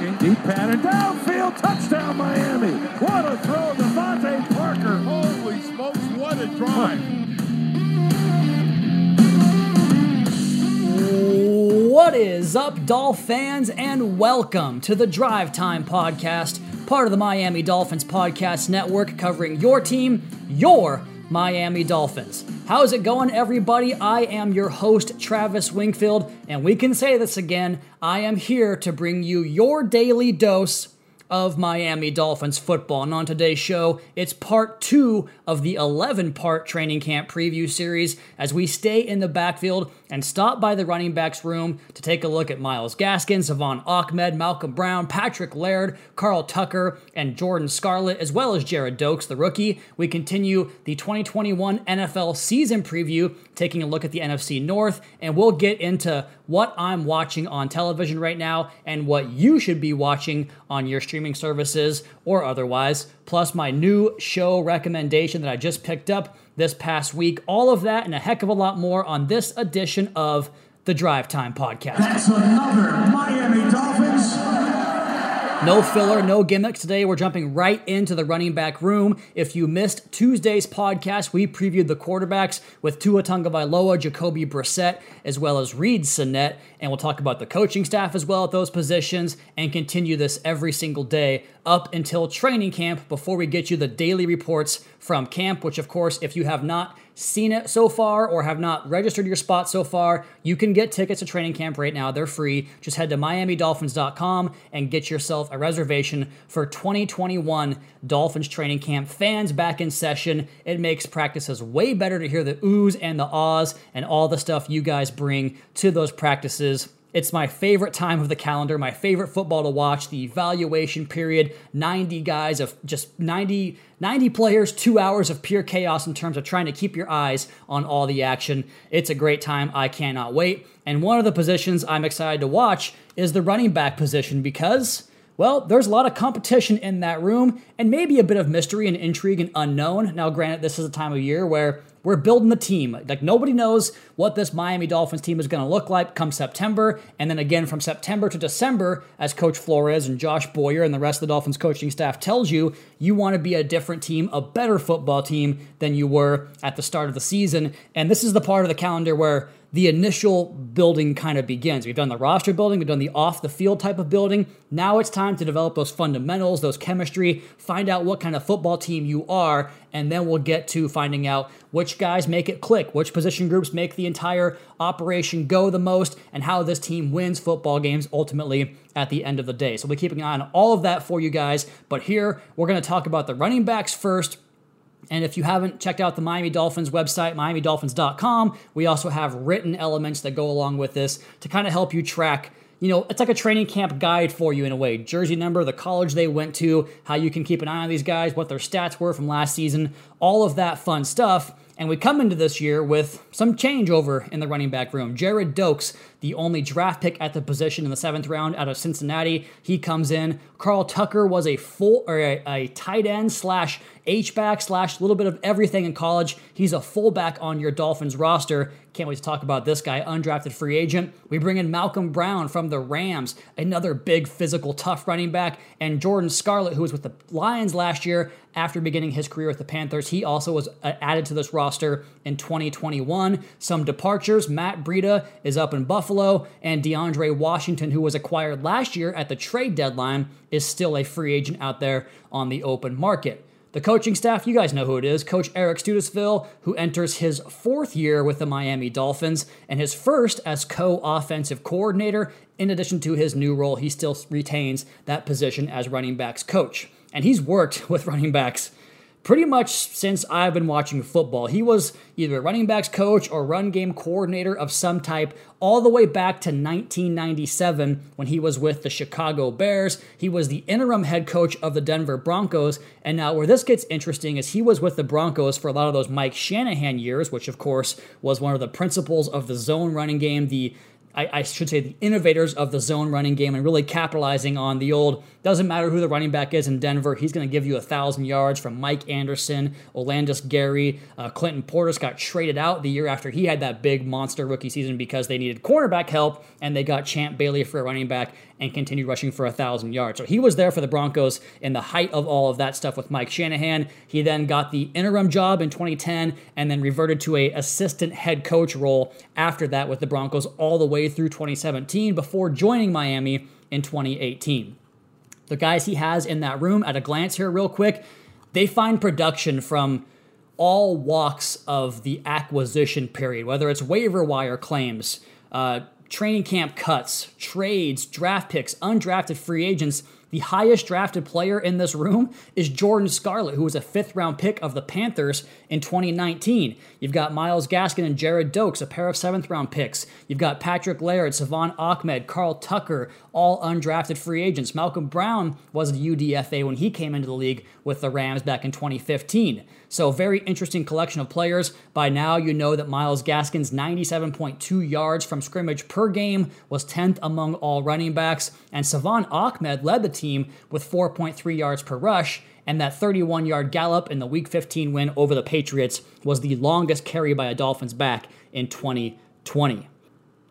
looking. Deep pattern. Downfield. Touchdown, Miami. What a throw. DeVante Parker. Holy smokes, what a drive. What is up, Dolph fans, and welcome to the Drive Time Podcast, part of the Miami Dolphins Podcast Network, covering your team, your Miami Dolphins. How's it going, everybody? I am your host, Travis Wingfield, and we can say this again I am here to bring you your daily dose of Miami Dolphins football. And on today's show, it's part two of the 11 part training camp preview series as we stay in the backfield and stop by the running backs room to take a look at Myles Gaskin, Salvon Ahmed, Malcolm Brown, Patrick Laird, Carl Tucker, and Jordan Scarlett, as well as Gerrid Doaks, the rookie. We continue the 2021 NFL season preview, taking a look at the NFC North, and we'll get into what I'm watching on television right now and what you should be watching on your streaming services or otherwise, plus my new show recommendation that I just picked up this past week. All of that and a heck of a lot more on this edition of the Drive Time Podcast. That's another Miami Dolphins. No filler, no gimmicks. Today we're jumping right into the running back room. If you missed Tuesday's podcast, we previewed the quarterbacks with Tua Tagovailoa, Jacoby Brissett, as well as Reid Sinnett, and we'll talk about the coaching staff as well at those positions and continue this every single day up until training camp before we get you the daily reports from camp, which of course, if you have not seen it so far or have not registered your spot so far, you can get tickets to training camp right now. They're free. Just head to miamidolphins.com and get yourself a reservation for 2021 Dolphins training camp. Fans back in session. It makes practices way better to hear the oohs and the ahs and all the stuff you guys bring to those practices. It's my favorite time of the calendar, my favorite football to watch, the evaluation period, 90 guys of just 90 90 players, 2 hours of pure chaos in terms of trying to keep your eyes on all the action. It's a great time. I cannot wait. And one of the positions I'm excited to watch is the running back position because well, there's a lot of competition in that room and maybe a bit of mystery and intrigue and unknown. Now, granted, this is a time of year where we're building the team. Like nobody knows what this Miami Dolphins team is going to look like come September, and then again from September to December, as Coach Flores and Josh Boyer and the rest of the Dolphins coaching staff tells you, you want to be a different team, a better football team than you were at the start of the season. And this is the part of the calendar where the initial building kind of begins. We've done the roster building, we've done the off the field type of building. Now it's time to develop those fundamentals, those chemistry, find out what kind of football team you are, and then we'll get to finding out which guys make it click, which position groups make the entire operation go the most, and how this team wins football games ultimately at the end of the day. So we'll be keeping an eye on all of that for you guys. But here we're going to talk about the running backs first and if you haven't checked out the Miami Dolphins website, miamidolphins.com, we also have written elements that go along with this to kind of help you track. You know, it's like a training camp guide for you in a way. Jersey number, the college they went to, how you can keep an eye on these guys, what their stats were from last season, all of that fun stuff. And we come into this year with some changeover in the running back room. Gerrid Doaks, the only draft pick at the position in the seventh round out of Cincinnati, he comes in. Carl Tucker was a full or a, a tight end slash H back slash little bit of everything in college. He's a fullback on your Dolphins roster. Can't wait to talk about this guy, undrafted free agent. We bring in Malcolm Brown from the Rams, another big physical, tough running back, and Jordan Scarlett, who was with the Lions last year after beginning his career with the Panthers. He also was uh, added to this roster in 2021. Some departures Matt Breida is up in Buffalo, and DeAndre Washington, who was acquired last year at the trade deadline, is still a free agent out there on the open market. The coaching staff, you guys know who it is. Coach Eric Studesville, who enters his fourth year with the Miami Dolphins and his first as co offensive coordinator. In addition to his new role, he still retains that position as running backs coach. And he's worked with running backs pretty much since I've been watching football. He was either a running backs coach or run game coordinator of some type all the way back to 1997 when he was with the Chicago Bears. He was the interim head coach of the Denver Broncos. And now, where this gets interesting is he was with the Broncos for a lot of those Mike Shanahan years, which, of course, was one of the principles of the zone running game, the I, I, should say, the innovators of the zone running game and really capitalizing on the old doesn't matter who the running back is in Denver, he's going to give you a thousand yards from Mike Anderson, Olandis Gary, uh, Clinton Portis got traded out the year after he had that big monster rookie season because they needed cornerback help and they got Champ Bailey for a running back and continued rushing for a thousand yards. So he was there for the Broncos in the height of all of that stuff with Mike Shanahan. He then got the interim job in 2010 and then reverted to a assistant head coach role after that with the Broncos all the way through 2017 before joining Miami in 2018. The guys he has in that room, at a glance here, real quick, they find production from all walks of the acquisition period, whether it's waiver wire claims, uh, training camp cuts, trades, draft picks, undrafted free agents. The highest drafted player in this room is Jordan Scarlett, who was a fifth round pick of the Panthers in 2019. You've got Myles Gaskin and Gerrid Doaks, a pair of seventh round picks. You've got Patrick Laird, Salvon Ahmed, Carl Tucker, all undrafted free agents. Malcolm Brown was a UDFA when he came into the league with the Rams back in 2015. So, very interesting collection of players. By now, you know that Myles Gaskin's 97.2 yards from scrimmage per game was 10th among all running backs, and Salvon Ahmed led the team with 4.3 yards per rush. And that 31 yard gallop in the Week 15 win over the Patriots was the longest carry by a Dolphins back in 2020.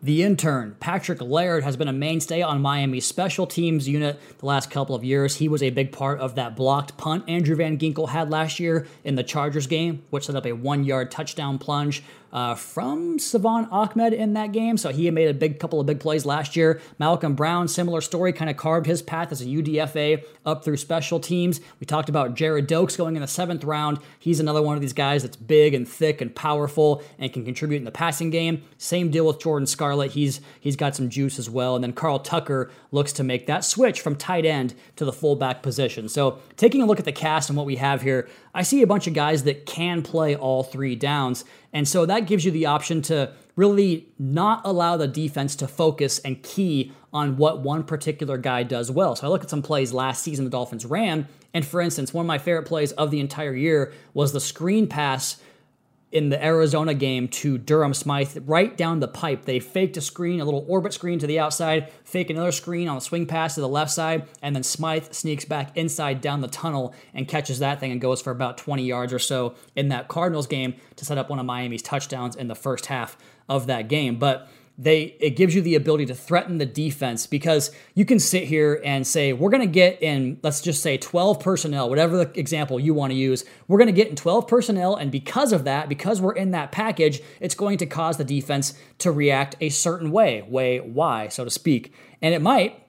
The intern, Patrick Laird, has been a mainstay on Miami's special teams unit the last couple of years. He was a big part of that blocked punt Andrew Van Ginkel had last year in the Chargers game, which set up a one yard touchdown plunge uh, from Salvon Ahmed in that game. So he made a big couple of big plays last year. Malcolm Brown, similar story, kind of carved his path as a UDFA up through special teams. We talked about Gerrid Doaks going in the seventh round. He's another one of these guys that's big and thick and powerful and can contribute in the passing game. Same deal with Jordan Scarlett. He's he's got some juice as well. And then Carl Tucker looks to make that switch from tight end to the fullback position. So taking a look at the cast and what we have here, I see a bunch of guys that can play all three downs. And so that gives you the option to really not allow the defense to focus and key on what one particular guy does well. So I look at some plays last season the Dolphins ran. And for instance, one of my favorite plays of the entire year was the screen pass in the Arizona game to Durham Smythe right down the pipe. They faked a screen, a little orbit screen to the outside, fake another screen on the swing pass to the left side, and then Smythe sneaks back inside down the tunnel and catches that thing and goes for about 20 yards or so in that Cardinals game to set up one of Miami's touchdowns in the first half of that game. But they it gives you the ability to threaten the defense because you can sit here and say we're going to get in let's just say 12 personnel whatever the example you want to use. We're going to get in 12 personnel and because of that because we're in that package it's going to cause the defense to react a certain way way y so to speak. And it might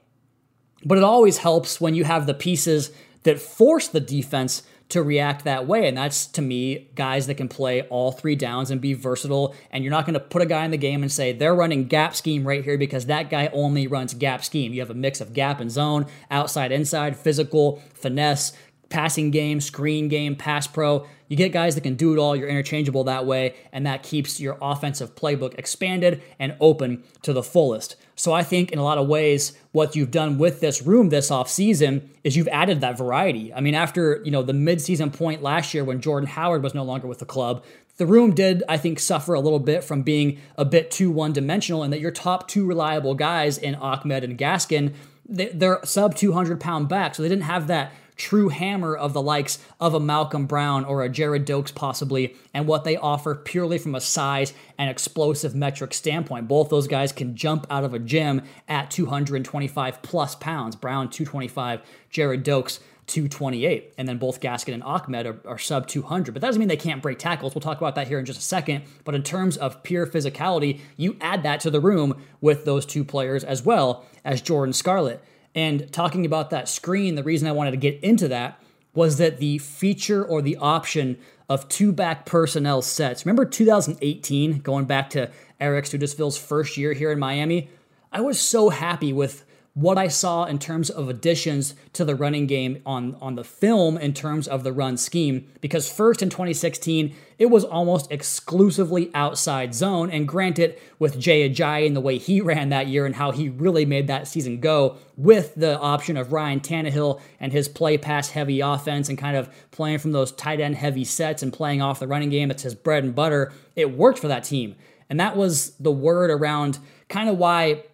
but it always helps when you have the pieces that force the defense to react that way. And that's to me guys that can play all three downs and be versatile. And you're not going to put a guy in the game and say they're running gap scheme right here because that guy only runs gap scheme. You have a mix of gap and zone, outside, inside, physical, finesse, passing game, screen game, pass pro. You get guys that can do it all. You're interchangeable that way, and that keeps your offensive playbook expanded and open to the fullest. So I think in a lot of ways, what you've done with this room this offseason is you've added that variety. I mean, after you know the midseason point last year when Jordan Howard was no longer with the club, the room did, I think, suffer a little bit from being a bit too one dimensional, and that your top two reliable guys in Ahmed and Gaskin, they're sub 200 pound back, so they didn't have that true hammer of the likes of a Malcolm Brown or a Gerrid Doaks, possibly, and what they offer purely from a size and explosive metric standpoint. Both those guys can jump out of a gym at 225 plus pounds. Brown, 225, Gerrid Doaks, 228. And then both Gaskin and Ahmed are, are, sub 200. But that doesn't mean they can't break tackles. We'll talk about that here in just a second. But in terms of pure physicality, you add that to the room with those two players as well as Jordan Scarlett. And talking about that screen, the reason I wanted to get into that was that the feature or the option of two back personnel sets. Remember 2018, going back to Eric Studesville's first year here in Miami? I was so happy with what I saw in terms of additions to the running game on, on the film in terms of the run scheme. Because first in 2016, it was almost exclusively outside zone. And granted, with Jay Ajayi and the way he ran that year and how he really made that season go, with the option of Ryan Tannehill and his play pass heavy offense and kind of playing from those tight end heavy sets and playing off the running game, it's his bread and butter. It worked for that team. And that was the word around kind of why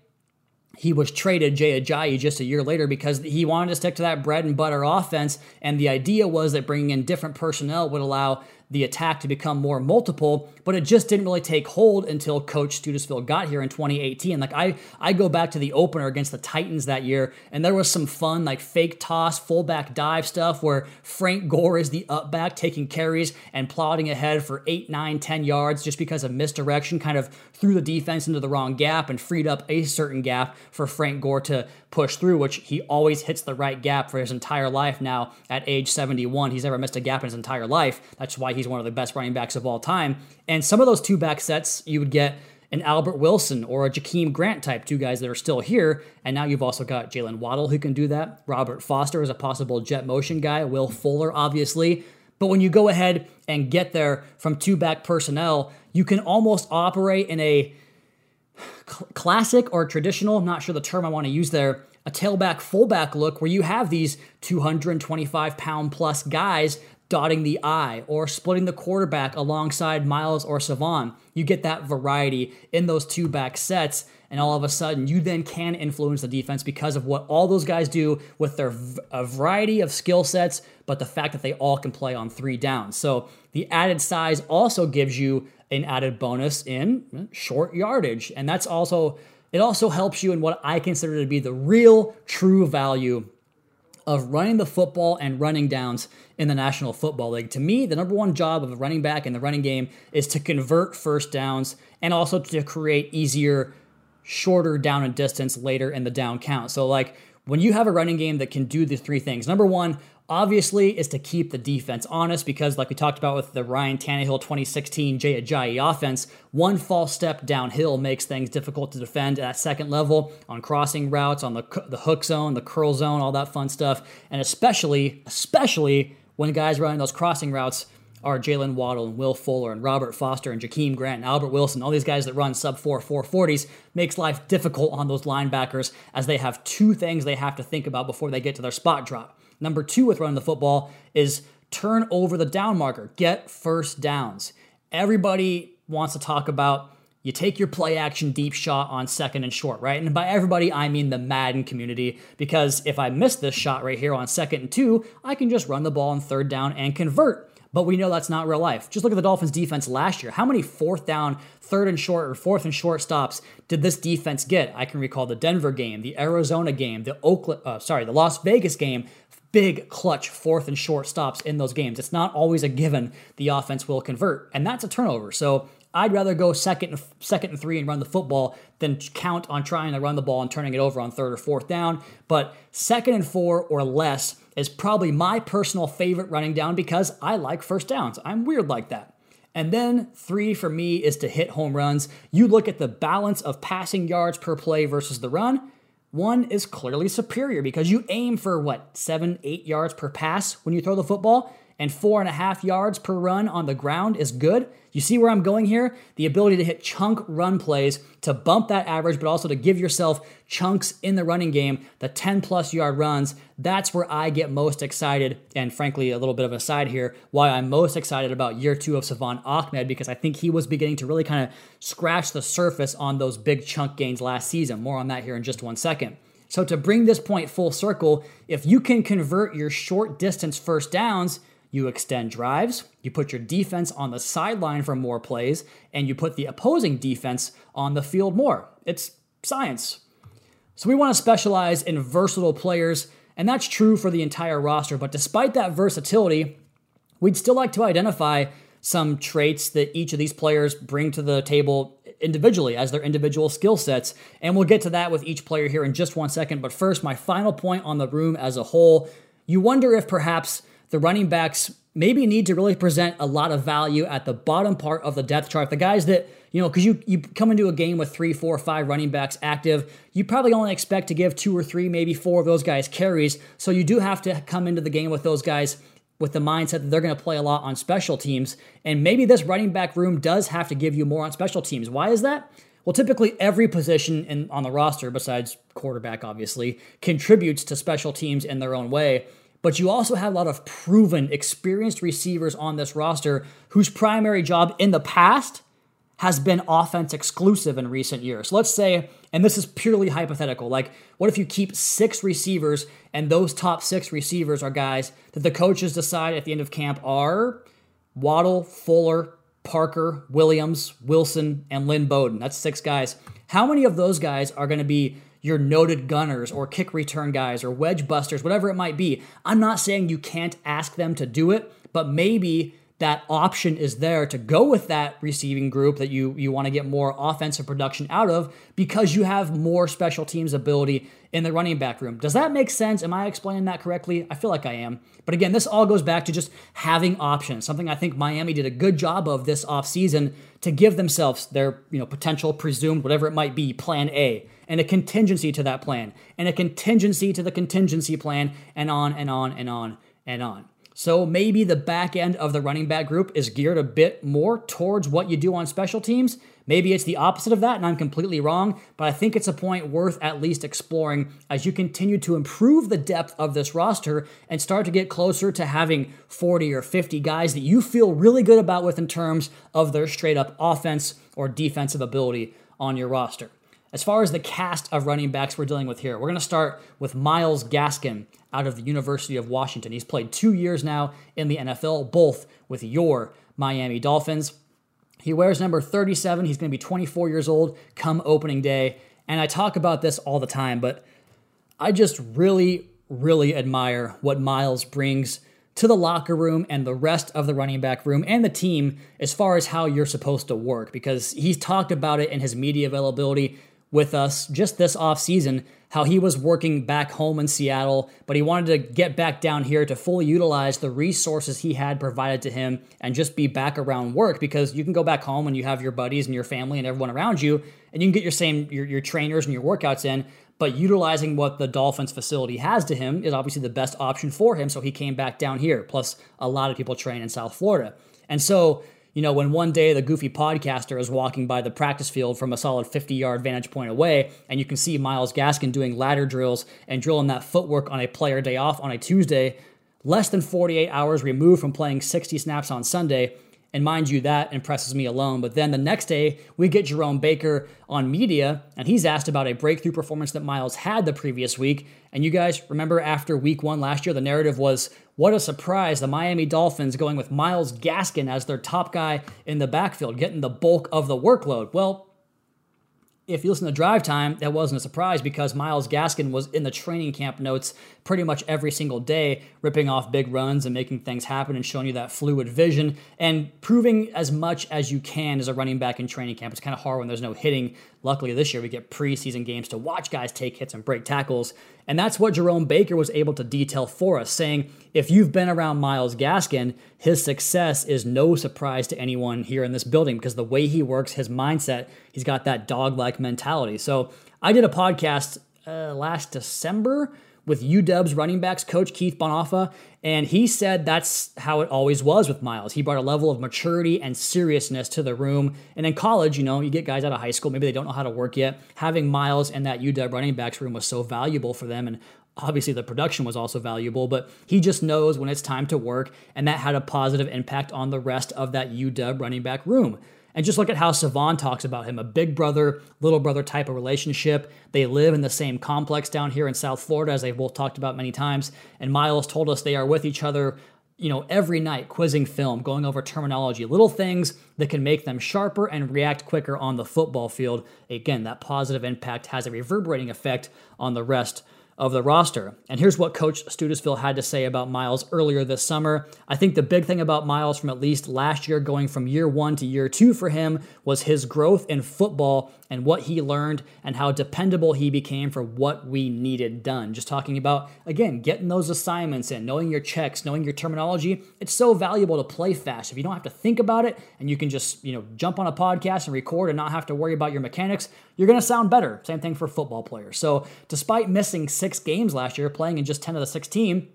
he was traded Jay Ajayi just a year later because he wanted to stick to that bread and butter offense. And the idea was that bringing in different personnel would allow the attack to become more multiple, but it just didn't really take hold until Coach Studesville got here in 2018. Like I, I go back to the opener against the Titans that year, and there was some fun like fake toss, fullback dive stuff where Frank Gore is the up back taking carries and plodding ahead for eight, nine, ten yards just because of misdirection, kind of threw the defense into the wrong gap and freed up a certain gap for Frank Gore to push through, which he always hits the right gap for his entire life now at age 71. He's never missed a gap in his entire life. That's why he's one of the best running backs of all time. And some of those two back sets, you would get an Albert Wilson or a Jakeem Grant type, two guys that are still here. And now you've also got Jaylen Waddle who can do that. Robert Foster is a possible jet motion guy. Will Fuller, obviously. But when you go ahead and get there from two back personnel, you can almost operate in a classic or traditional, I'm not sure the term I want to use there, a tailback fullback look where you have these 225 pound plus guys dotting the I or splitting the quarterback alongside Myles or Salvon. You get that variety in those two back sets, and all of a sudden you then can influence the defense because of what all those guys do with their a variety of skill sets, but the fact that they all can play on three downs. So the added size also gives you an added bonus in eh, short yardage, and that's also it also helps you in what I consider to be the real true value of running the football and running downs in the National Football League. To me, the number one job of a running back in the running game is to convert first downs and also to create easier, shorter down and distance later in the down count. So, like when you have a running game that can do the three things number one, obviously is to keep the defense honest because, like we talked about with the Ryan Tannehill 2016 Jay Ajayi offense, one false step downhill makes things difficult to defend at second level on crossing routes, on the, the hook zone, the curl zone, all that fun stuff. And especially, especially when guys running those crossing routes are Jaylen Waddle and Will Fuller and Robert Foster and Jakeem Grant and Albert Wilson, all these guys that run sub 4 440s, makes life difficult on those linebackers as they have two things they have to think about before they get to their spot drop. Number two with running the football is turn over the down marker, get first downs. Everybody wants to talk about you take your play action deep shot on second and short, right? And by everybody, I mean the Madden community, because if I miss this shot right here on second and two, I can just run the ball on third down and convert. But we know that's not real life. Just look at the Dolphins defense last year. How many fourth down, third and short, or fourth and short stops did this defense get? I can recall the Denver game, the Arizona game, the Oakland, uh, sorry, the Las Vegas game big clutch fourth and short stops in those games. It's not always a given the offense will convert, and that's a turnover. So I'd rather go second and second and three and run the football than count on trying to run the ball and turning it over on third or fourth down. But second and four or less is probably my personal favorite running down because I like first downs. I'm weird like that. And then three for me is to hit home runs. You look at the balance of passing yards per play versus the run one is clearly superior because you aim for what, seven, eight yards per pass when you throw the football, and four and a half yards per run on the ground is good. You see where I'm going here? The ability to hit chunk run plays to bump that average, but also to give yourself chunks in the running game, the 10 plus yard runs. That's where I get most excited. And frankly, a little bit of a side here, why I'm most excited about year two of Salvon Ahmed, because I think he was beginning to really kind of scratch the surface on those big chunk gains last season. More on that here in just one second. So, to bring this point full circle, if you can convert your short distance first downs, you extend drives, you put your defense on the sideline for more plays, and you put the opposing defense on the field more. It's science. So we want to specialize in versatile players, and that's true for the entire roster. But despite that versatility, we'd still like to identify some traits that each of these players bring to the table individually as their individual skill sets. And we'll get to that with each player here in just one second. But first, my final point on the room as a whole. You wonder if perhaps the running backs maybe need to really present a lot of value at the bottom part of the depth chart. The guys that, you know, because you, you come into a game with three, four, five running backs active, you probably only expect to give two or three, maybe four of those guys carries. So you do have to come into the game with those guys with the mindset that they're going to play a lot on special teams. And maybe this running back room does have to give you more on special teams. Why is that? Well, typically every position in, on the roster, besides quarterback, obviously, contributes to special teams in their own way but you also have a lot of proven, experienced receivers on this roster whose primary job in the past has been offense exclusive in recent years. Let's say, and this is purely hypothetical, like what if you keep six receivers and those top six receivers are guys that the coaches decide at the end of camp are Waddle, Fuller, Parker, Williams, Wilson, and Lynn Bowden. That's six guys. How many of those guys are going to be your noted gunners or kick return guys or wedge busters, whatever it might be? I'm not saying you can't ask them to do it, but maybe that option is there to go with that receiving group that you you want to get more offensive production out of because you have more special teams ability in the running back room. Does that make sense? Am I explaining that correctly? I feel like I am. But again, this all goes back to just having options. Something I think Miami did a good job of this offseason to give themselves their, you know, potential presumed whatever it might be plan A and a contingency to that plan and a contingency to the contingency plan and on and on and on and on. So maybe the back end of the running back group is geared a bit more towards what you do on special teams. Maybe it's the opposite of that, and I'm completely wrong, but I think it's a point worth at least exploring as you continue to improve the depth of this roster and start to get closer to having 40 or 50 guys that you feel really good about with in terms of their straight up offense or defensive ability on your roster. As far as the cast of running backs we're dealing with here, we're going to start with Myles Gaskin out of the University of Washington. He's played two years now in the NFL, both with your Miami Dolphins. He wears number 37. He's going to be 24 years old come opening day. And I talk about this all the time, but I just really, really admire what Myles brings to the locker room and the rest of the running back room and the team as far as how you're supposed to work because he's talked about it in his media availability with us just this off season how he was working back home in Seattle, but he wanted to get back down here to fully utilize the resources he had provided to him and just be back around work because you can go back home and you have your buddies and your family and everyone around you and you can get your same your, your trainers and your workouts in but utilizing what the Dolphins facility has to him is obviously the best option for him so he came back down here plus a lot of people train in South Florida. And so you know, when one day the goofy podcaster is walking by the practice field from a solid 50 yard vantage point away, and you can see Myles Gaskin doing ladder drills and drilling that footwork on a player day off on a Tuesday, less than 48 hours removed from playing 60 snaps on Sunday, and mind you, that impresses me alone. But then the next day, we get Jerome Baker on media, and he's asked about a breakthrough performance that Myles had the previous week. And you guys remember after week one last year, the narrative was what a surprise. The Miami Dolphins going with Myles Gaskin as their top guy in the backfield, getting the bulk of the workload. Well, if you listen to drive time, that wasn't a surprise because Myles Gaskin was in the training camp notes pretty much every single day, ripping off big runs and making things happen and showing you that fluid vision and proving as much as you can as a running back in training camp. It's kind of hard when there's no hitting. Luckily, this year we get preseason games to watch guys take hits and break tackles. And that's what Jerome Baker was able to detail for us, saying if you've been around Myles Gaskin, his success is no surprise to anyone here in this building because the way he works, his mindset, he's got that dog like mentality. So I did a podcast uh, last December with UW's running backs coach Keith Bhonapha, and he said that's how it always was with Myles. He brought a level of maturity and seriousness to the room. And in college, you know, you get guys out of high school, maybe they don't know how to work yet. Having Myles in that UW running backs room was so valuable for them. And obviously the production was also valuable, but he just knows when it's time to work, and that had a positive impact on the rest of that UW running back room. And just look at how Salvon talks about him a big brother, little brother type of relationship. They live in the same complex down here in South Florida, as they've both talked about many times. And Myles told us they are with each other, you know, every night, quizzing film, going over terminology, little things that can make them sharper and react quicker on the football field. Again, that positive impact has a reverberating effect on the rest of the roster. And here's what Coach Studesville had to say about Myles earlier this summer. I think the big thing about Myles from at least last year, going from year one to year two for him, was his growth in football and what he learned and how dependable he became for what we needed done. Just talking about, again, getting those assignments in, knowing your checks, knowing your terminology. It's so valuable to play fast. If you don't have to think about it and you can just, you know, jump on a podcast and record and not have to worry about your mechanics, you're going to sound better. Same thing for football players. So, despite missing six games last year, playing in just 10 of the 16,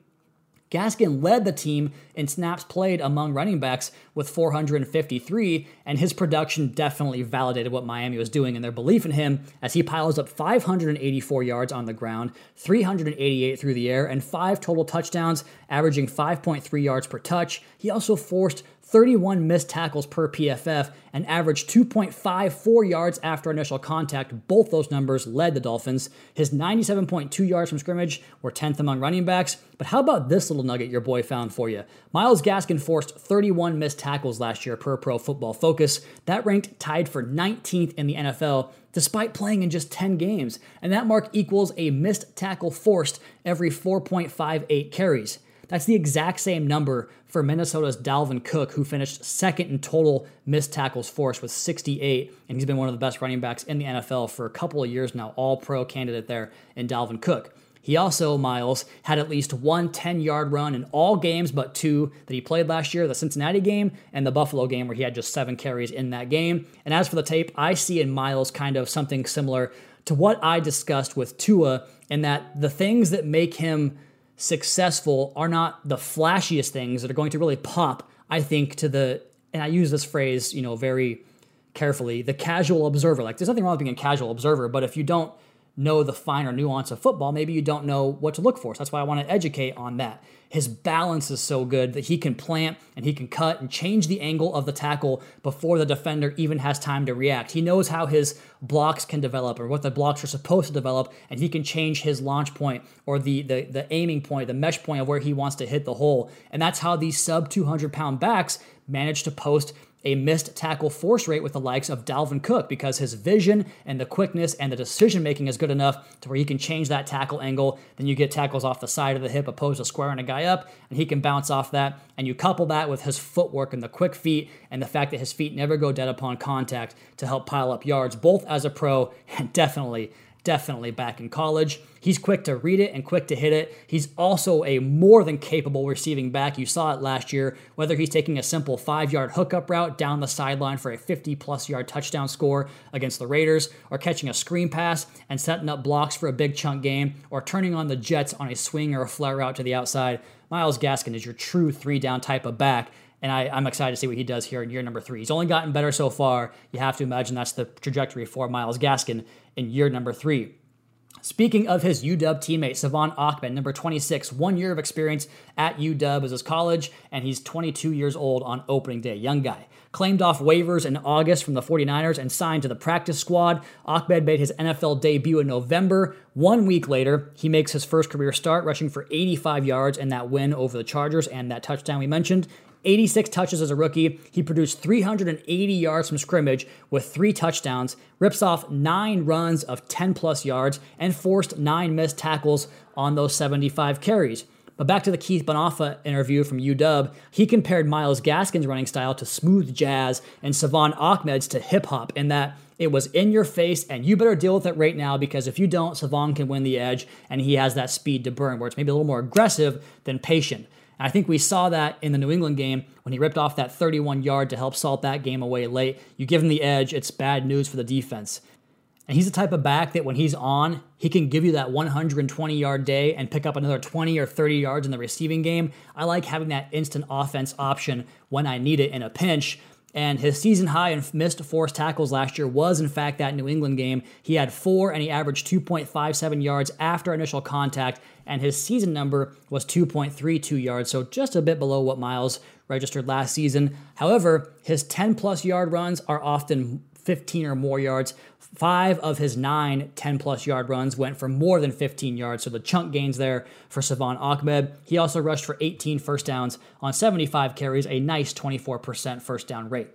Gaskin led the team in snaps played among running backs with 453, and his production definitely validated what Miami was doing and their belief in him as he piles up 584 yards on the ground, 388 through the air, and five total touchdowns, averaging 5.3 yards per touch. He also forced 31 missed tackles per PFF, and averaged 2.54 yards after initial contact. Both those numbers led the Dolphins. His 97.2 yards from scrimmage were 10th among running backs. But how about this little nugget your boy found for you? Myles Gaskin forced 31 missed tackles last year per Pro Football Focus. That ranked tied for 19th in the NFL despite playing in just 10 games, and that mark equals a missed tackle forced every 4.58 carries. That's the exact same number for Minnesota's Dalvin Cook, who finished second in total missed tackles forced with 68, and he's been one of the best running backs in the NFL for a couple of years now, all pro candidate there in Dalvin Cook. He also, Myles, had at least one 10 yard run in all games but two that he played last year the Cincinnati game and the Buffalo game, where he had just seven carries in that game. And as for the tape, I see in Myles kind of something similar to what I discussed with Tua, in that the things that make him successful are not the flashiest things that are going to really pop, I think, to the, and I use this phrase, you know, very carefully, the casual observer. Like, there's nothing wrong with being a casual observer, but if you don't know the finer nuance of football, maybe you don't know what to look for. So that's why I want to educate on that. His balance is so good that he can plant and he can cut and change the angle of the tackle before the defender even has time to react. He knows how his blocks can develop or what the blocks are supposed to develop, and he can change his launch point or the the, the aiming point, the mesh point of where he wants to hit the hole. And that's how these sub 200 pound backs manage to post a missed tackle force rate with the likes of Dalvin Cook because his vision and the quickness and the decision making is good enough to where he can change that tackle angle. Then you get tackles off the side of the hip opposed to squaring a guy up, and he can bounce off that. And you couple that with his footwork and the quick feet and the fact that his feet never go dead upon contact to help pile up yards, both as a pro and definitely definitely back in college. He's quick to read it and quick to hit it. He's also a more than capable receiving back. You saw it last year, whether he's taking a simple five yard hookup route down the sideline for a 50 plus yard touchdown score against the Raiders, or catching a screen pass and setting up blocks for a big chunk game, or turning on the Jets on a swing or a flare route to the outside. Myles Gaskin is your true three down type of back. And I, am excited to see what he does here in year number three. He's only gotten better so far. You have to imagine that's the trajectory for Myles Gaskin in year number three. Speaking of his UW teammate, Salvon Ahmed, number 26, one year of experience at UW as his college, and he's 22 years old on opening day. Young guy. Claimed off waivers in August from the 49ers and signed to the practice squad. Ahmed made his NFL debut in November. One week later, he makes his first career start, rushing for 85 yards in that win over the Chargers and that touchdown we mentioned. 86 touches as a rookie. He produced 380 yards from scrimmage with three touchdowns, rips off nine runs of 10 plus yards, and forced nine missed tackles on those 75 carries. But back to the Keith Bhonapha interview from UW, he compared Myles Gaskin's running style to smooth jazz and Salvon Ahmed's to hip hop in that it was in your face and you better deal with it right now because if you don't, Salvon can win the edge and he has that speed to burn where it's maybe a little more aggressive than patient. I think we saw that in the New England game when he ripped off that 31 yard to help salt that game away late. You give him the edge, it's bad news for the defense. And he's the type of back that when he's on, he can give you that 120 yard day and pick up another 20 or 30 yards in the receiving game. I like having that instant offense option when I need it in a pinch. And his season high in missed forced tackles last year was, in fact, that New England game. He had four and he averaged 2.57 yards after initial contact, and his season number was 2.32 yards, so just a bit below what Myles registered last season. However, his 10 plus yard runs are often 15 or more yards. Five of his nine 10 plus yard runs went for more than 15 yards, so the chunk gains there for Salvon Ahmed. He also rushed for 18 first downs on 75 carries, a nice 24% first down rate.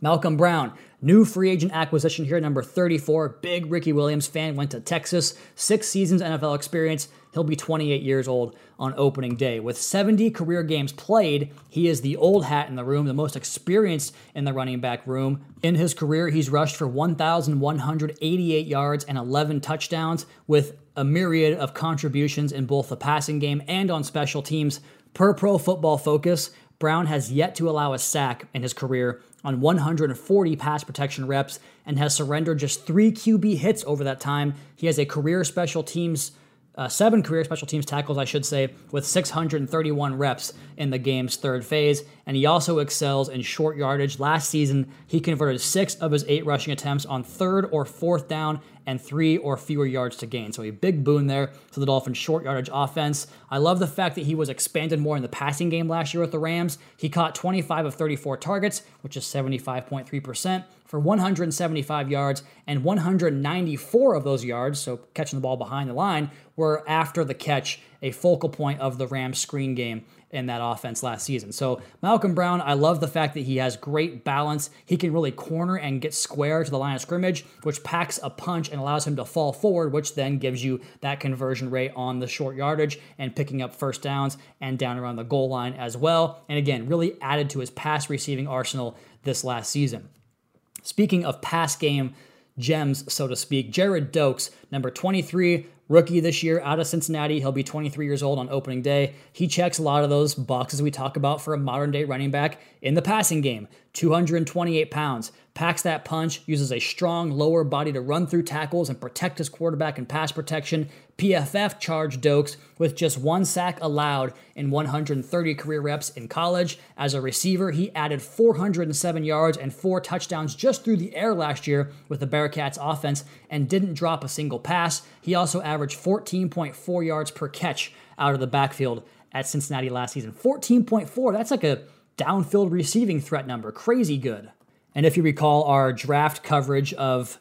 Malcolm Brown, new free agent acquisition here, number 34. Big Ricky Williams fan, went to Texas, six seasons NFL experience. He'll be 28 years old on opening day. With 70 career games played, he is the old hat in the room, the most experienced in the running back room. In his career, he's rushed for 1,188 yards and 11 touchdowns, with a myriad of contributions in both the passing game and on special teams. Per Pro Football Focus, Brown has yet to allow a sack in his career on 140 pass protection reps and has surrendered just three QB hits over that time. He has a career special teams, uh, seven career special teams tackles, I should say, with 631 reps in the game's third phase. And he also excels in short yardage. Last season, he converted six of his eight rushing attempts on third or fourth down and three or fewer yards to gain. So a big boon there to the Dolphins' short yardage offense. I love the fact that he was expanded more in the passing game last year with the Rams. He caught 25 of 34 targets, which is 75.3% for 175 yards, and 194 of those yards, so catching the ball behind the line, were after the catch, a focal point of the Rams screen game in that offense last season. So Malcolm Brown, I love the fact that he has great balance. He can really corner and get square to the line of scrimmage, which packs a punch and allows him to fall forward, which then gives you that conversion rate on the short yardage and picking up first downs and down around the goal line as well. And again, really added to his pass receiving arsenal this last season. Speaking of pass game gems, so to speak, Gerrid Doaks, number 23, rookie this year out of Cincinnati. He'll be 23 years old on opening day. He checks a lot of those boxes we talk about for a modern day running back in the passing game. 228 pounds, packs that punch, uses a strong lower body to run through tackles and protect his quarterback in pass protection. PFF charged Doaks with just one sack allowed in 130 career reps in college. As a receiver, he added 407 yards and four touchdowns just through the air last year with the Bearcats offense and didn't drop a single pass. He also averaged 14.4 yards per catch out of the backfield at Cincinnati last season. 14.4, that's like a downfield receiving threat number. Crazy good. And if you recall our draft coverage of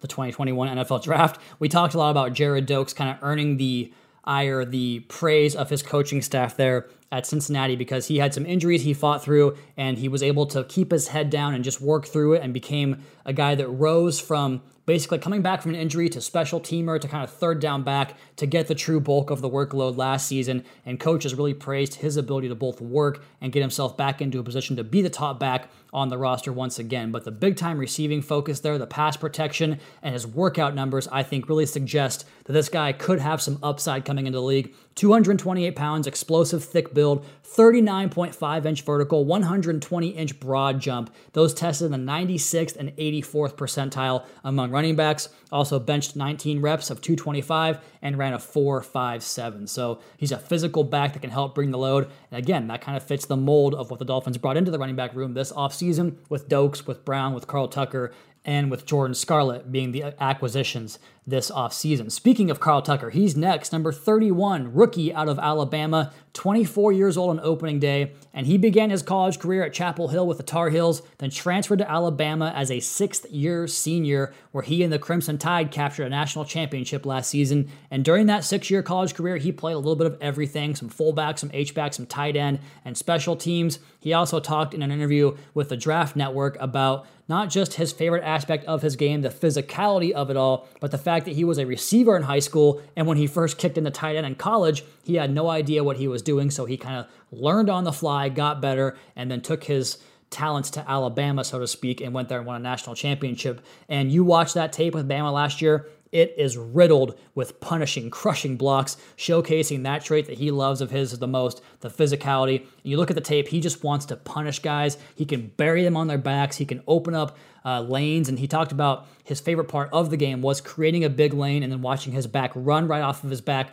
the 2021 NFL draft, we talked a lot about Gerrid Doaks kind of earning the ire, the praise of his coaching staff there at Cincinnati because he had some injuries he fought through and he was able to keep his head down and just work through it and became a guy that rose from basically coming back from an injury to special teamer to kind of third down back to get the true bulk of the workload last season. And coach has really praised his ability to both work and get himself back into a position to be the top back on the roster once again. But the big time receiving focus there, the pass protection, and his workout numbers, I think really suggest that this guy could have some upside coming into the league. 228 pounds, explosive, thick build, 39.5 inch vertical, 120 inch broad jump. Those tested in the 96th and 84th percentile among running backs. Also benched 19 reps of 225 and ran a 4.57. So he's a physical back that can help bring the load. And again, that kind of fits the mold of what the Dolphins brought into the running back room this offseason with Doaks, with Brown, with Carl Tucker, and with Jordan Scarlett being the acquisitions this offseason. Speaking of Carl Tucker, he's next, number 31, rookie out of Alabama, 24 years old on opening day, and he began his college career at Chapel Hill with the Tar Heels, then transferred to Alabama as a sixth year senior, where he and the Crimson Tide captured a national championship last season. And during that six year college career, he played a little bit of everything some fullback, some H-back, some tight end, and special teams. He also talked in an interview with the Draft Network about not just his favorite aspect of his game, the physicality of it all, but the fact that he was a receiver in high school. And when he first kicked into tight end in college, he had no idea what he was doing. So he kind of learned on the fly, got better, and then took his talents to Alabama, so to speak, and went there and won a national championship. And you watched that tape with Bama last year, it is riddled with punishing, crushing blocks, showcasing that trait that he loves of his the most, the physicality. You look at the tape, he just wants to punish guys. He can bury them on their backs, he can open up uh, lanes, and he talked about his favorite part of the game was creating a big lane and then watching his back run right off of his back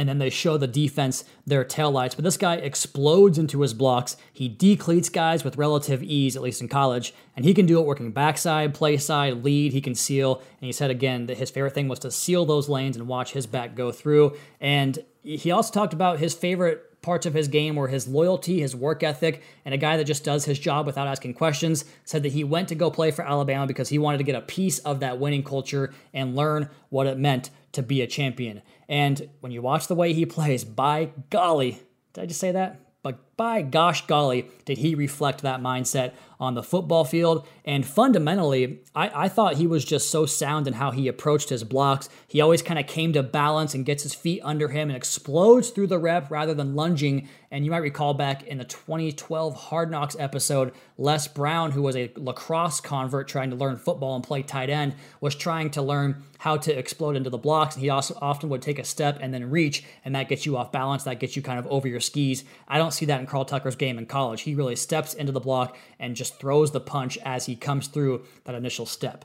and then they show the defense their taillights. But this guy explodes into his blocks. He decleats guys with relative ease, at least in college, and he can do it working backside, play side, lead. He can seal. And he said again that his favorite thing was to seal those lanes and watch his back go through. And he also talked about his favorite parts of his game were his loyalty, his work ethic, and a guy that just does his job without asking questions. Said that he went to go play for Alabama because he wanted to get a piece of that winning culture and learn what it meant to be a champion. And when you watch the way he plays, by golly, did I just say that? But by gosh golly, did he reflect that mindset on the football field. And fundamentally, I, I thought he was just so sound in how he approached his blocks. He always kind of came to balance and gets his feet under him and explodes through the rep rather than lunging. And you might recall back in the 2012 Hard Knocks episode, Les Brown, who was a lacrosse convert trying to learn football and play tight end, was trying to learn how to explode into the blocks. And he also often would take a step and then reach, and that gets you off balance. That gets you kind of over your skis. I don't see that in Carl Tucker's game in college. He really steps into the block and just throws the punch as he comes through that initial step.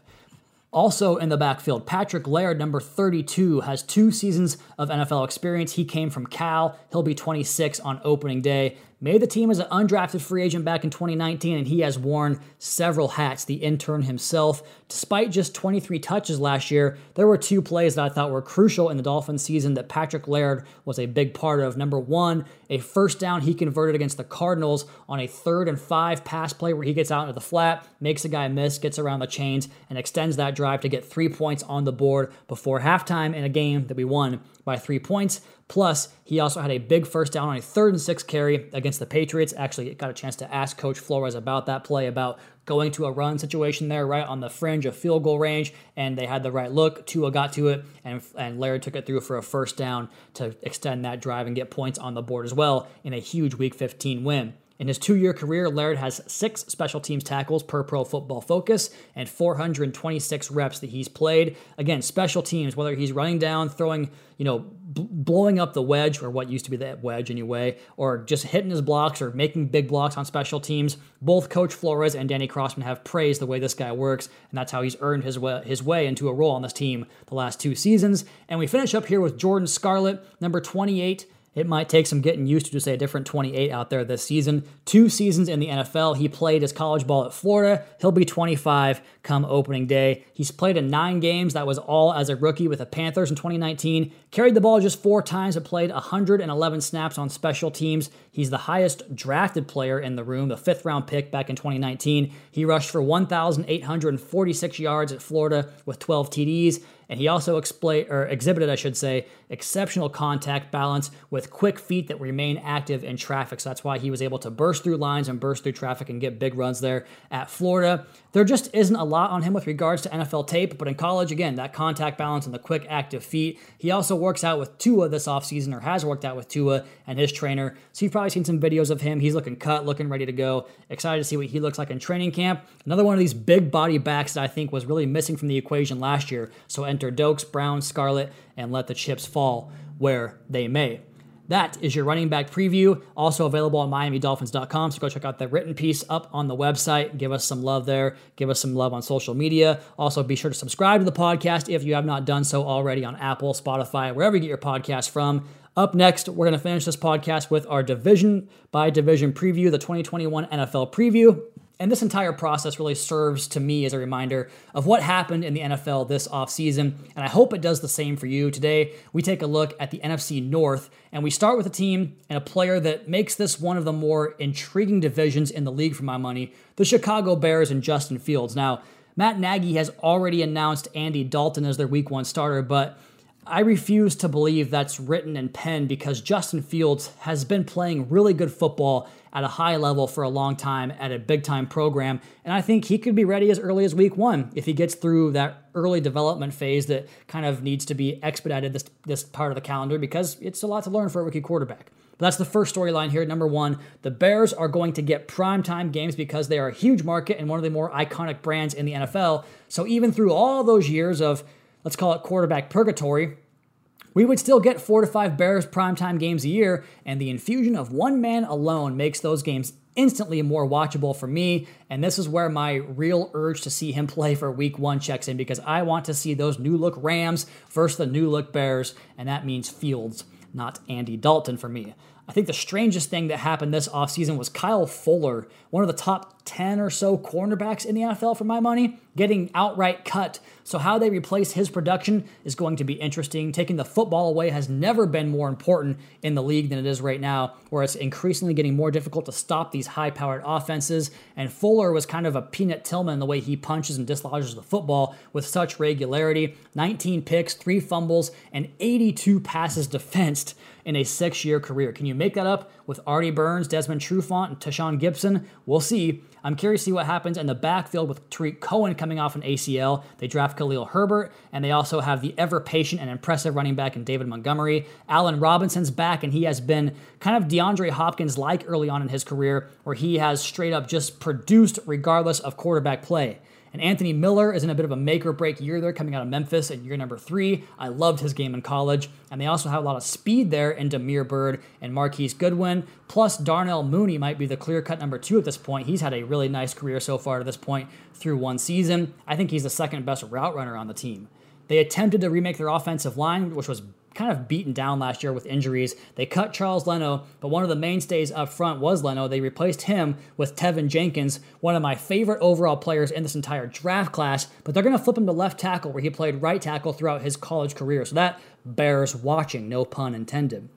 Also in the backfield, Patrick Laird, number 32, has two seasons of NFL experience. He came from Cal. He'll be 26 on opening day. Made the team as an undrafted free agent back in 2019, and he has worn several hats, the intern himself. Despite just 23 touches last year, there were two plays that I thought were crucial in the Dolphins season that Patrick Laird was a big part of. Number one, a first down he converted against the Cardinals on a third and five pass play where he gets out into the flat, makes a guy miss, gets around the chains, and extends that drive to get three points on the board before halftime in a game that we won by three points. Plus, he also had a big first down on a third and six carry against the Patriots. Actually, got a chance to ask Coach Flores about that play, about going to a run situation there, right on the fringe of field goal range, and they had the right look. Tua got to it, and, and Larry took it through for a first down to extend that drive and get points on the board as well in a huge Week 15 win. In his two year career, Laird has six special teams tackles per pro football focus and 426 reps that he's played. Again, special teams, whether he's running down, throwing, you know, blowing up the wedge, or what used to be that wedge anyway, or just hitting his blocks or making big blocks on special teams. Both Coach Flores and Danny Crossman have praised the way this guy works, and that's how he's earned his way, his way into a role on this team the last two seasons. And we finish up here with Jordan Scarlett, number 28 it might take some getting used to say a different 28 out there this season. Two seasons in the NFL. He played his college ball at Florida. He'll be 25 come opening day. He's played in nine games. That was all as a rookie with the Panthers in 2019. Carried the ball just four times, but played 111 snaps on special teams. He's the highest drafted player in the room, the fifth round pick back in 2019. He rushed for 1,846 yards at Florida with 12 TDs and he also expla- or exhibited, I should say, exceptional contact balance with quick feet that remain active in traffic. So that's why he was able to burst through lines and burst through traffic and get big runs there at Florida. There just isn't a lot on him with regards to NFL tape, but in college, again, that contact balance and the quick active feet. He also works out with Tua this offseason, or has worked out with Tua and his trainer. So you've probably seen some videos of him. He's looking cut, looking ready to go. Excited to see what he looks like in training camp. Another one of these big body backs that I think was really missing from the equation last year. So enter Doaks, Brown, Scarlett, and let the chips fall where they may. That is your running back preview, also available on MiamiDolphins.com. So go check out the written piece up on the website. Give us some love there. Give us some love on social media. Also, be sure to subscribe to the podcast if you have not done so already on Apple, Spotify, wherever you get your podcast from. Up next, we're going to finish this podcast with our division by division preview, the 2021 NFL preview. And this entire process really serves to me as a reminder of what happened in the NFL this offseason, and I hope it does the same for you. Today, we take a look at the NFC North, and we start with a team and a player that makes this one of the more intriguing divisions in the league for my money the Chicago Bears and Justin Fields. Now, Matt Nagy has already announced Andy Dalton as their week one starter, but I refuse to believe that's written in pen because Justin Fields has been playing really good football at a high level for a long time at a big time program. And I think he could be ready as early as week one if he gets through that early development phase that kind of needs to be expedited this, this part of the calendar because it's a lot to learn for a rookie quarterback. But that's the first storyline here. Number one, the Bears are going to get primetime games because they are a huge market and one of the more iconic brands in the NFL. So even through all those years of, let's call it quarterback purgatory, we would still get four to five Bears primetime games a year, and the infusion of one man alone makes those games instantly more watchable for me. And this is where my real urge to see him play for week one checks in because I want to see those new look Rams versus the new look Bears, and that means Fields, not Andy Dalton for me. I think the strangest thing that happened this offseason was Kyle Fuller, one of the top 10 or so cornerbacks in the NFL for my money, getting outright cut. So, how they replace his production is going to be interesting. Taking the football away has never been more important in the league than it is right now, where it's increasingly getting more difficult to stop these high powered offenses. And Fuller was kind of a Peanut Tillman the way he punches and dislodges the football with such regularity 19 picks, three fumbles, and 82 passes defensed in a six year career. Can you make that up with Artie Burns, Desmond Trufant, and Tashaun Gipson? We'll see. I'm curious to see what happens in the backfield with Tarik Cohen coming off an ACL. They draft Khalil Herbert, and they also have the ever patient and impressive running back in David Montgomery. Allen Robinson's back, and he has been kind of DeAndre Hopkins like early on in his career, where he has straight up just produced regardless of quarterback play. And Anthony Miller is in a bit of a make or break year there coming out of Memphis in year number three. I loved his game in college. And they also have a lot of speed there in Damiere Byrd and Marquise Goodwin. Plus, Darnell Mooney might be the clear cut number two at this point. He's had a really nice career so far to this point through one season. I think he's the second best route runner on the team. They attempted to remake their offensive line, which was kind of beaten down last year with injuries. They cut Charles Leno, but one of the mainstays up front was Leno. They replaced him with Teven Jenkins, one of my favorite overall players in this entire draft class, but they're going to flip him to left tackle where he played right tackle throughout his college career. So that bears watching, no pun intended.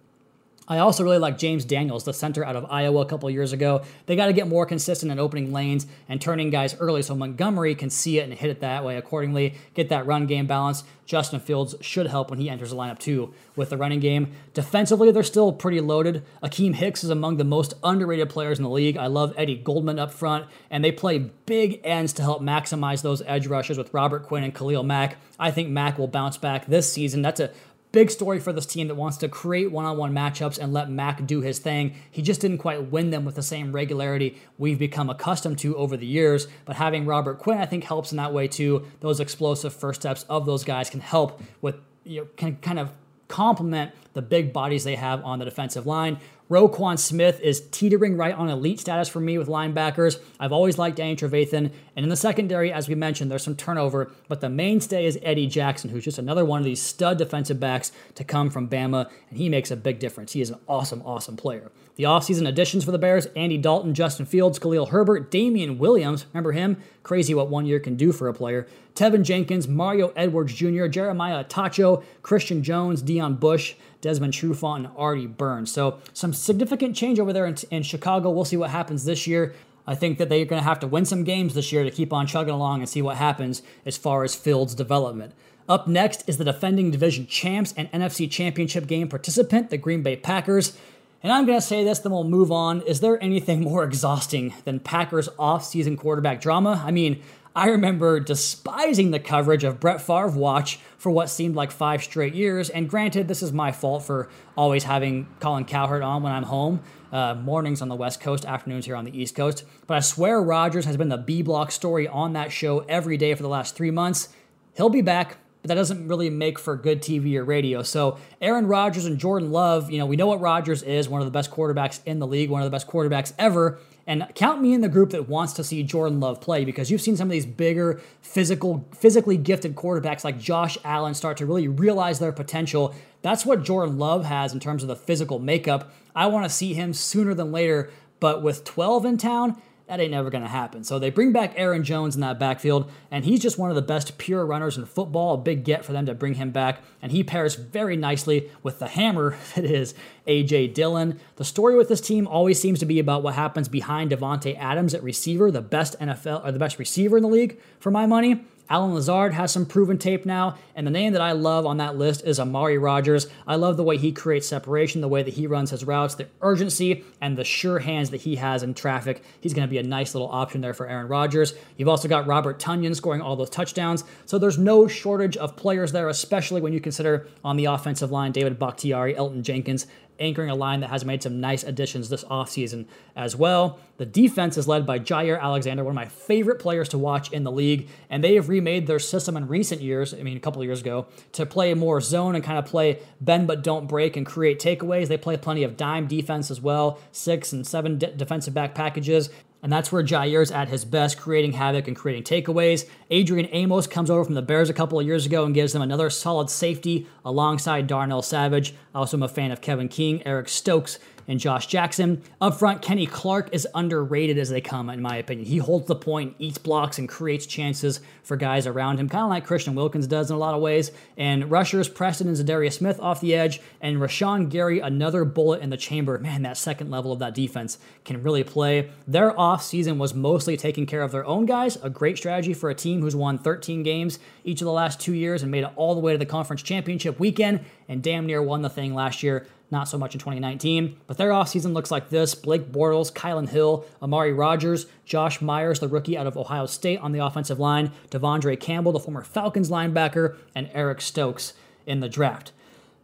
I also really like James Daniels, the center out of Iowa a couple years ago. They got to get more consistent in opening lanes and turning guys early so Montgomery can see it and hit it that way accordingly, get that run game balance. Justin Fields should help when he enters the lineup too with the running game. Defensively, they're still pretty loaded. Akiem Hicks is among the most underrated players in the league. I love Eddie Goldman up front, and they play big ends to help maximize those edge rushes with Robert Quinn and Khalil Mack. I think Mack will bounce back this season. That's a Big story for this team that wants to create one on one matchups and let Mack do his thing. He just didn't quite win them with the same regularity we've become accustomed to over the years. But having Robert Quinn, I think, helps in that way too. Those explosive first steps of those guys can help with, you know, can kind of complement the big bodies they have on the defensive line. Roquan Smith is teetering right on elite status for me with linebackers. I've always liked Danny Trevathan. And in the secondary, as we mentioned, there's some turnover, but the mainstay is Eddie Jackson, who's just another one of these stud defensive backs to come from Bama, and he makes a big difference. He is an awesome, awesome player. The offseason additions for the Bears Andy Dalton, Justin Fields, Khalil Herbert, Damien Williams. Remember him? Crazy what one year can do for a player. Teven Jenkins, Mario Edwards Jr., Jeremiah Attaochu, Christian Jones, Deon Bush, Desmond Trufant, and Artie Burns. So some significant change over there in, in Chicago. We'll see what happens this year. I think that they're going to have to win some games this year to keep on chugging along and see what happens as far as Fields' development. Up next is the defending division champs and NFC championship game participant, the Green Bay Packers. And I'm going to say this, then we'll move on. Is there anything more exhausting than Packers off-season quarterback drama? I mean, I remember despising the coverage of Brett Favre Watch for what seemed like five straight years. And granted, this is my fault for always having Colin Cowherd on when I'm home. Uh, mornings on the West Coast, afternoons here on the East Coast. But I swear Rodgers has been the B block story on that show every day for the last three months. He'll be back but that doesn't really make for good TV or radio. So Aaron Rodgers and Jordan Love, you know, we know what Rodgers is, one of the best quarterbacks in the league, one of the best quarterbacks ever. And count me in the group that wants to see Jordan Love play because you've seen some of these bigger, physical, physically gifted quarterbacks like Josh Allen start to really realize their potential. That's what Jordan Love has in terms of the physical makeup. I want to see him sooner than later. But with 12 in town, that ain't never going to happen. So they bring back Aaron Jones in that backfield, and he's just one of the best pure runners in football. A big get for them to bring him back, and he pairs very nicely with the hammer that is A.J. Dillon. The story with this team always seems to be about what happens behind Davante Adams at receiver, the best NFL or the best receiver in the league for my money. Allen Lazard has some proven tape now, and the name that I love on that list is Amari Rodgers. I love the way he creates separation, the way that he runs his routes, the urgency, and the sure hands that he has in traffic. He's going to be a nice little option there for Aaron Rodgers. You've also got Robert Tonyan scoring all those touchdowns, so there's no shortage of players there, especially when you consider on the offensive line David Bakhtiari, Elgton Jenkins, anchoring a line that has made some nice additions this offseason as well. The defense is led by Jaire Alexander, one of my favorite players to watch in the league, and they have remade their system in recent years, I mean, a couple years ago, to play more zone and kind of play bend but don't break and create takeaways. They play plenty of dime defense as well, six and seven defensive back packages. And that's where Jaire's at his best, creating havoc and creating takeaways. Adrian Amos comes over from the Bears a couple of years ago and gives them another solid safety alongside Darnell Savage. Also, am a fan of Kevin King, Eric Stokes, and Josh Jackson. Up front, Kenny Clark is underrated as they come, in my opinion. He holds the point, eats blocks, and creates chances for guys around him, kind of like Christian Wilkins does in a lot of ways. And rushers, Preston and Za'Darius Smith off the edge, and Rashan Gary, another bullet in the chamber. Man, that second level of that defense can really play. Their off season was mostly taking care of their own guys, a great strategy for a team who's won 13 games each of the last two years and made it all the way to the conference championship weekend and damn near won the thing last year not so much in 2019. But their offseason looks like this Blake Bortles, Kylin Hill, Amari Rodgers, Josh Myers, the rookie out of Ohio State on the offensive line, De'Vondre Campbell, the former Falcons linebacker, and Eric Stokes in the draft.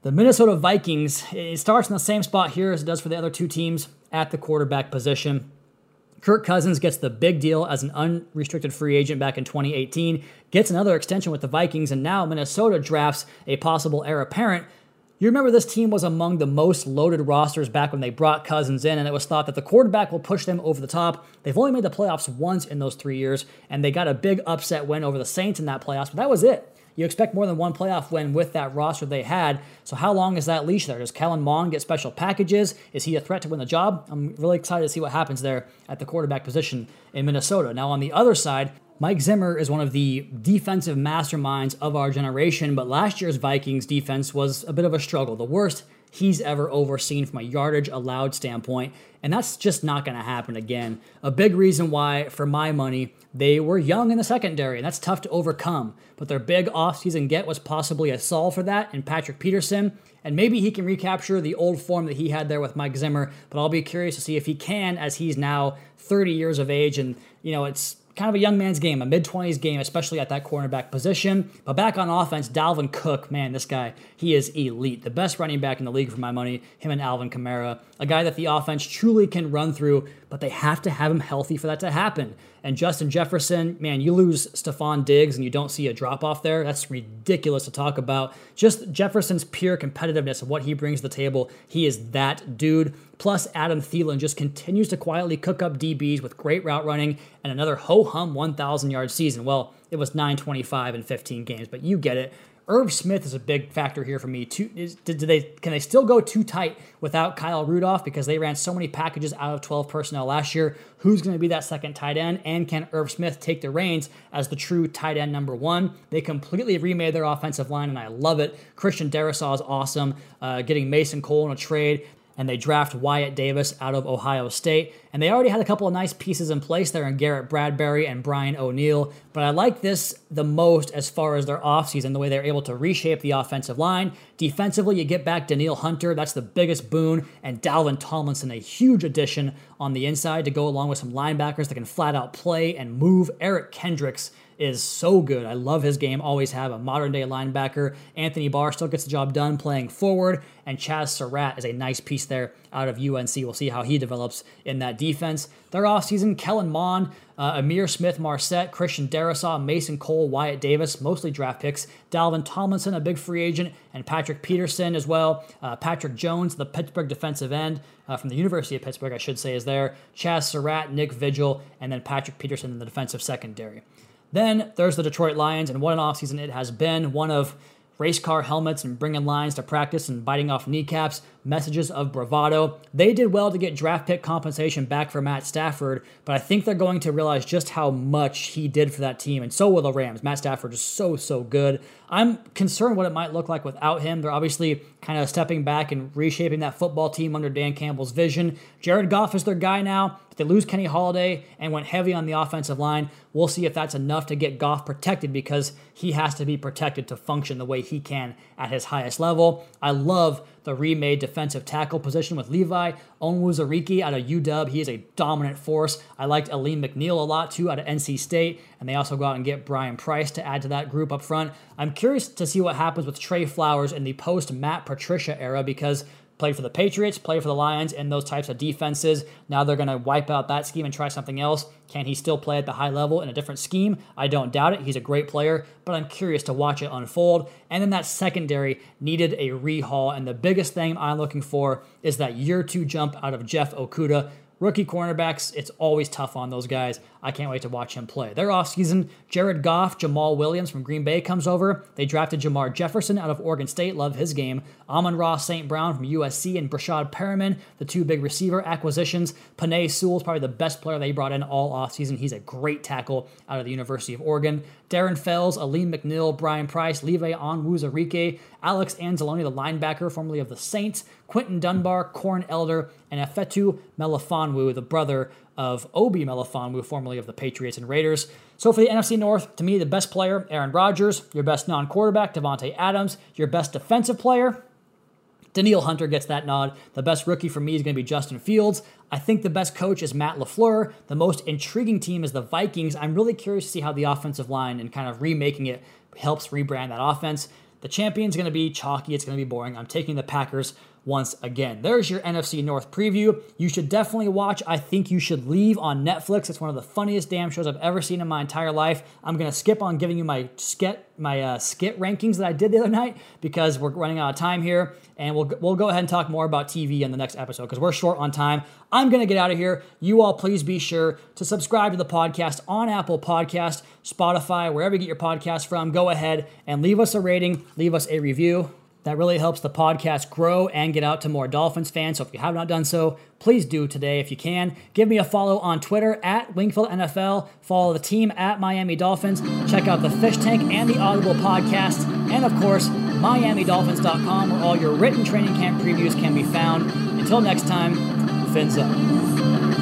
The Minnesota Vikings, it starts in the same spot here as it does for the other two teams at the quarterback position. Kirk Cousins gets the big deal as an unrestricted free agent back in 2018, gets another extension with the Vikings, and now Minnesota drafts a possible heir apparent you remember this team was among the most loaded rosters back when they brought Cousins in, and it was thought that the quarterback will push them over the top. They've only made the playoffs once in those three years, and they got a big upset win over the Saints in that playoffs, but that was it. you expect more than one playoff win with that roster they had. So how long is that leash there? Does Kellen Mond get special packages? Is he a threat to win the job? I'm really excited to see what happens there at the quarterback position in Minnesota. Now on the other side, Mike Zimmer is one of the defensive masterminds of our generation, but last year's Vikings defense was a bit of a struggle. The worst he's ever overseen from a yardage allowed standpoint. And that's just not going to happen again. A big reason why, for my money, they were young in the secondary, and that's tough to overcome. But their big offseason get was possibly a solve for that in Patrick Peterson. And maybe he can recapture the old form that he had there with Mike Zimmer, but I'll be curious to see if he can as he's now 30 years of age. And, you know, it's kind of a young man's game, a mid 20s game, especially at that cornerback position. But back on offense, Dalvin Cook, man, this guy, he is elite. The best running back in the league for my money, him and Alvin Kamara. A guy that the offense truly can run through, but they have to have him healthy for that to happen. And Justin Jefferson, man, you lose Stefon Diggs and you don't see a drop off there. That's ridiculous to talk about. Just Jefferson's pure competitiveness of what he brings to the table. He is that dude. Plus, Adam Thielen just continues to quietly cook up DBs with great route running and another ho hum 1,000 yard season. Well, it was 925 in 15 games, but you get it. Irv Smith is a big factor here for me. Too, is, did, did, they can they still go too tight without Kyle Rudolph because they ran so many packages out of 12 personnel last year? Who's going to be that second tight end? And can Irv Smith take the reins as the true tight end number one? They completely remade their offensive line, and I love it. Christian Darrisaw is awesome. Uh, getting Mason Cole in a trade and they draft Wyatt Davis out of Ohio State. And they already had a couple of nice pieces in place there in Garrett Bradbury and Brian O'Neill. But I like this the most as far as their offseason, the way they're able to reshape the offensive line. Defensively, you get back Danielle Hunter, that's the biggest boon, and Dalvin Tomlinson, a huge addition on the inside to go along with some linebackers that can flat out play and move. Eric Kendricks is so good. I love his game. Always have a modern day linebacker. Anthony Barr still gets the job done playing forward, and Chazz Surratt is a nice piece there out of UNC. We'll see how he develops in that defense. Their offseason, Kellen Mond, uh, Ihmir Smith Marsette, Christian Darrisaw, Mason Cole, Wyatt Davis, mostly draft picks. Dalvin Tomlinson, a big free agent, and Patrick Peterson as well. Uh, Patrick Jones, the Pittsburgh defensive end uh, from the University of Pittsburgh, I should say, is there. Chazz Surratt, Nick Vigil, and then Patrick Peterson in the defensive secondary. Then there's the Detroit Lions, and what an offseason it has been. One of race car helmets and bringing lines to practice and biting off kneecaps, messages of bravado. They did well to get draft pick compensation back for Matt Stafford, but I think they're going to realize just how much he did for that team, and so will the Rams. Matt Stafford is so, so good. I'm concerned what it might look like without him. They're obviously kind of stepping back and reshaping that football team under Dan Campbell's vision. Jared Goff is their guy now. If they lose Kenny Golladay and went heavy on the offensive line, we'll see if that's enough to get Goff protected because he has to be protected to function the way he can at his highest level. I love the remade defensive tackle position with Levi Onwuzurike out of UW. He is a dominant force. I liked Alim McNeill a lot too out of NC State, and they also go out and get Brian Price to add to that group up front. I'm curious to see what happens with Trey Flowers in the post Matt Patricia era because played for the Patriots, played for the Lions and those types of defenses. Now they're going to wipe out that scheme and try something else. Can he still play at the high level in a different scheme? I don't doubt it. He's a great player, but I'm curious to watch it unfold. And then that secondary needed a rehaul. And the biggest thing I'm looking for is that year two jump out of Jeff Okudah. Rookie cornerbacks, it's always tough on those guys. I can't wait to watch him play. Their offseason, Jared Goff, Jamaal Williams from Green Bay comes over. They drafted Jermar Jefferson out of Oregon State. Love his game. Amon-Ra St. Brown from USC and Breshad Perriman, the two big receiver acquisitions. Penei Sewell is probably the best player they brought in all offseason. He's a great tackle out of the University of Oregon. Darren Fells, Alim McNeill, Brian Price, Levi Onwuzurike, Alex Anzalone, the linebacker formerly of the Saints, Quinton Dunbar, Corn Elder, and Ifeatu Melifonwu, the brother of Obi Melifonwu, formerly of the Patriots and Raiders. So for the NFC North, to me, the best player, Aaron Rodgers, your best non-quarterback, Davante Adams, your best defensive player, Danielle Hunter gets that nod. The best rookie for me is going to be Justin Fields. I think the best coach is Matt LaFleur. The most intriguing team is the Vikings. I'm really curious to see how the offensive line and kind of remaking it helps rebrand that offense. The champion's going to be chalky. It's going to be boring. I'm taking the Packers once again. There's your NFC North preview. You should definitely watch I Think You Should Leave on Netflix. It's one of the funniest damn shows I've ever seen in my entire life. I'm going to skip on giving you my skit my uh, skit rankings that I did the other night because we're running out of time here and we'll we'll go ahead and talk more about TV in the next episode because we're short on time. I'm going to get out of here. You all please be sure to subscribe to the podcast on Apple Podcast, Spotify, wherever you get your podcast from. Go ahead and leave us a rating, leave us a review. That really helps the podcast grow and get out to more Dolphins fans. So if you have not done so, please do today if you can. Give me a follow on Twitter at Wingfield NFL. Follow the team at Miami Dolphins. Check out the Fish Tank and the Audible podcast. And of course, MiamiDolphins.com, where all your written training camp previews can be found. Until next time, fins up.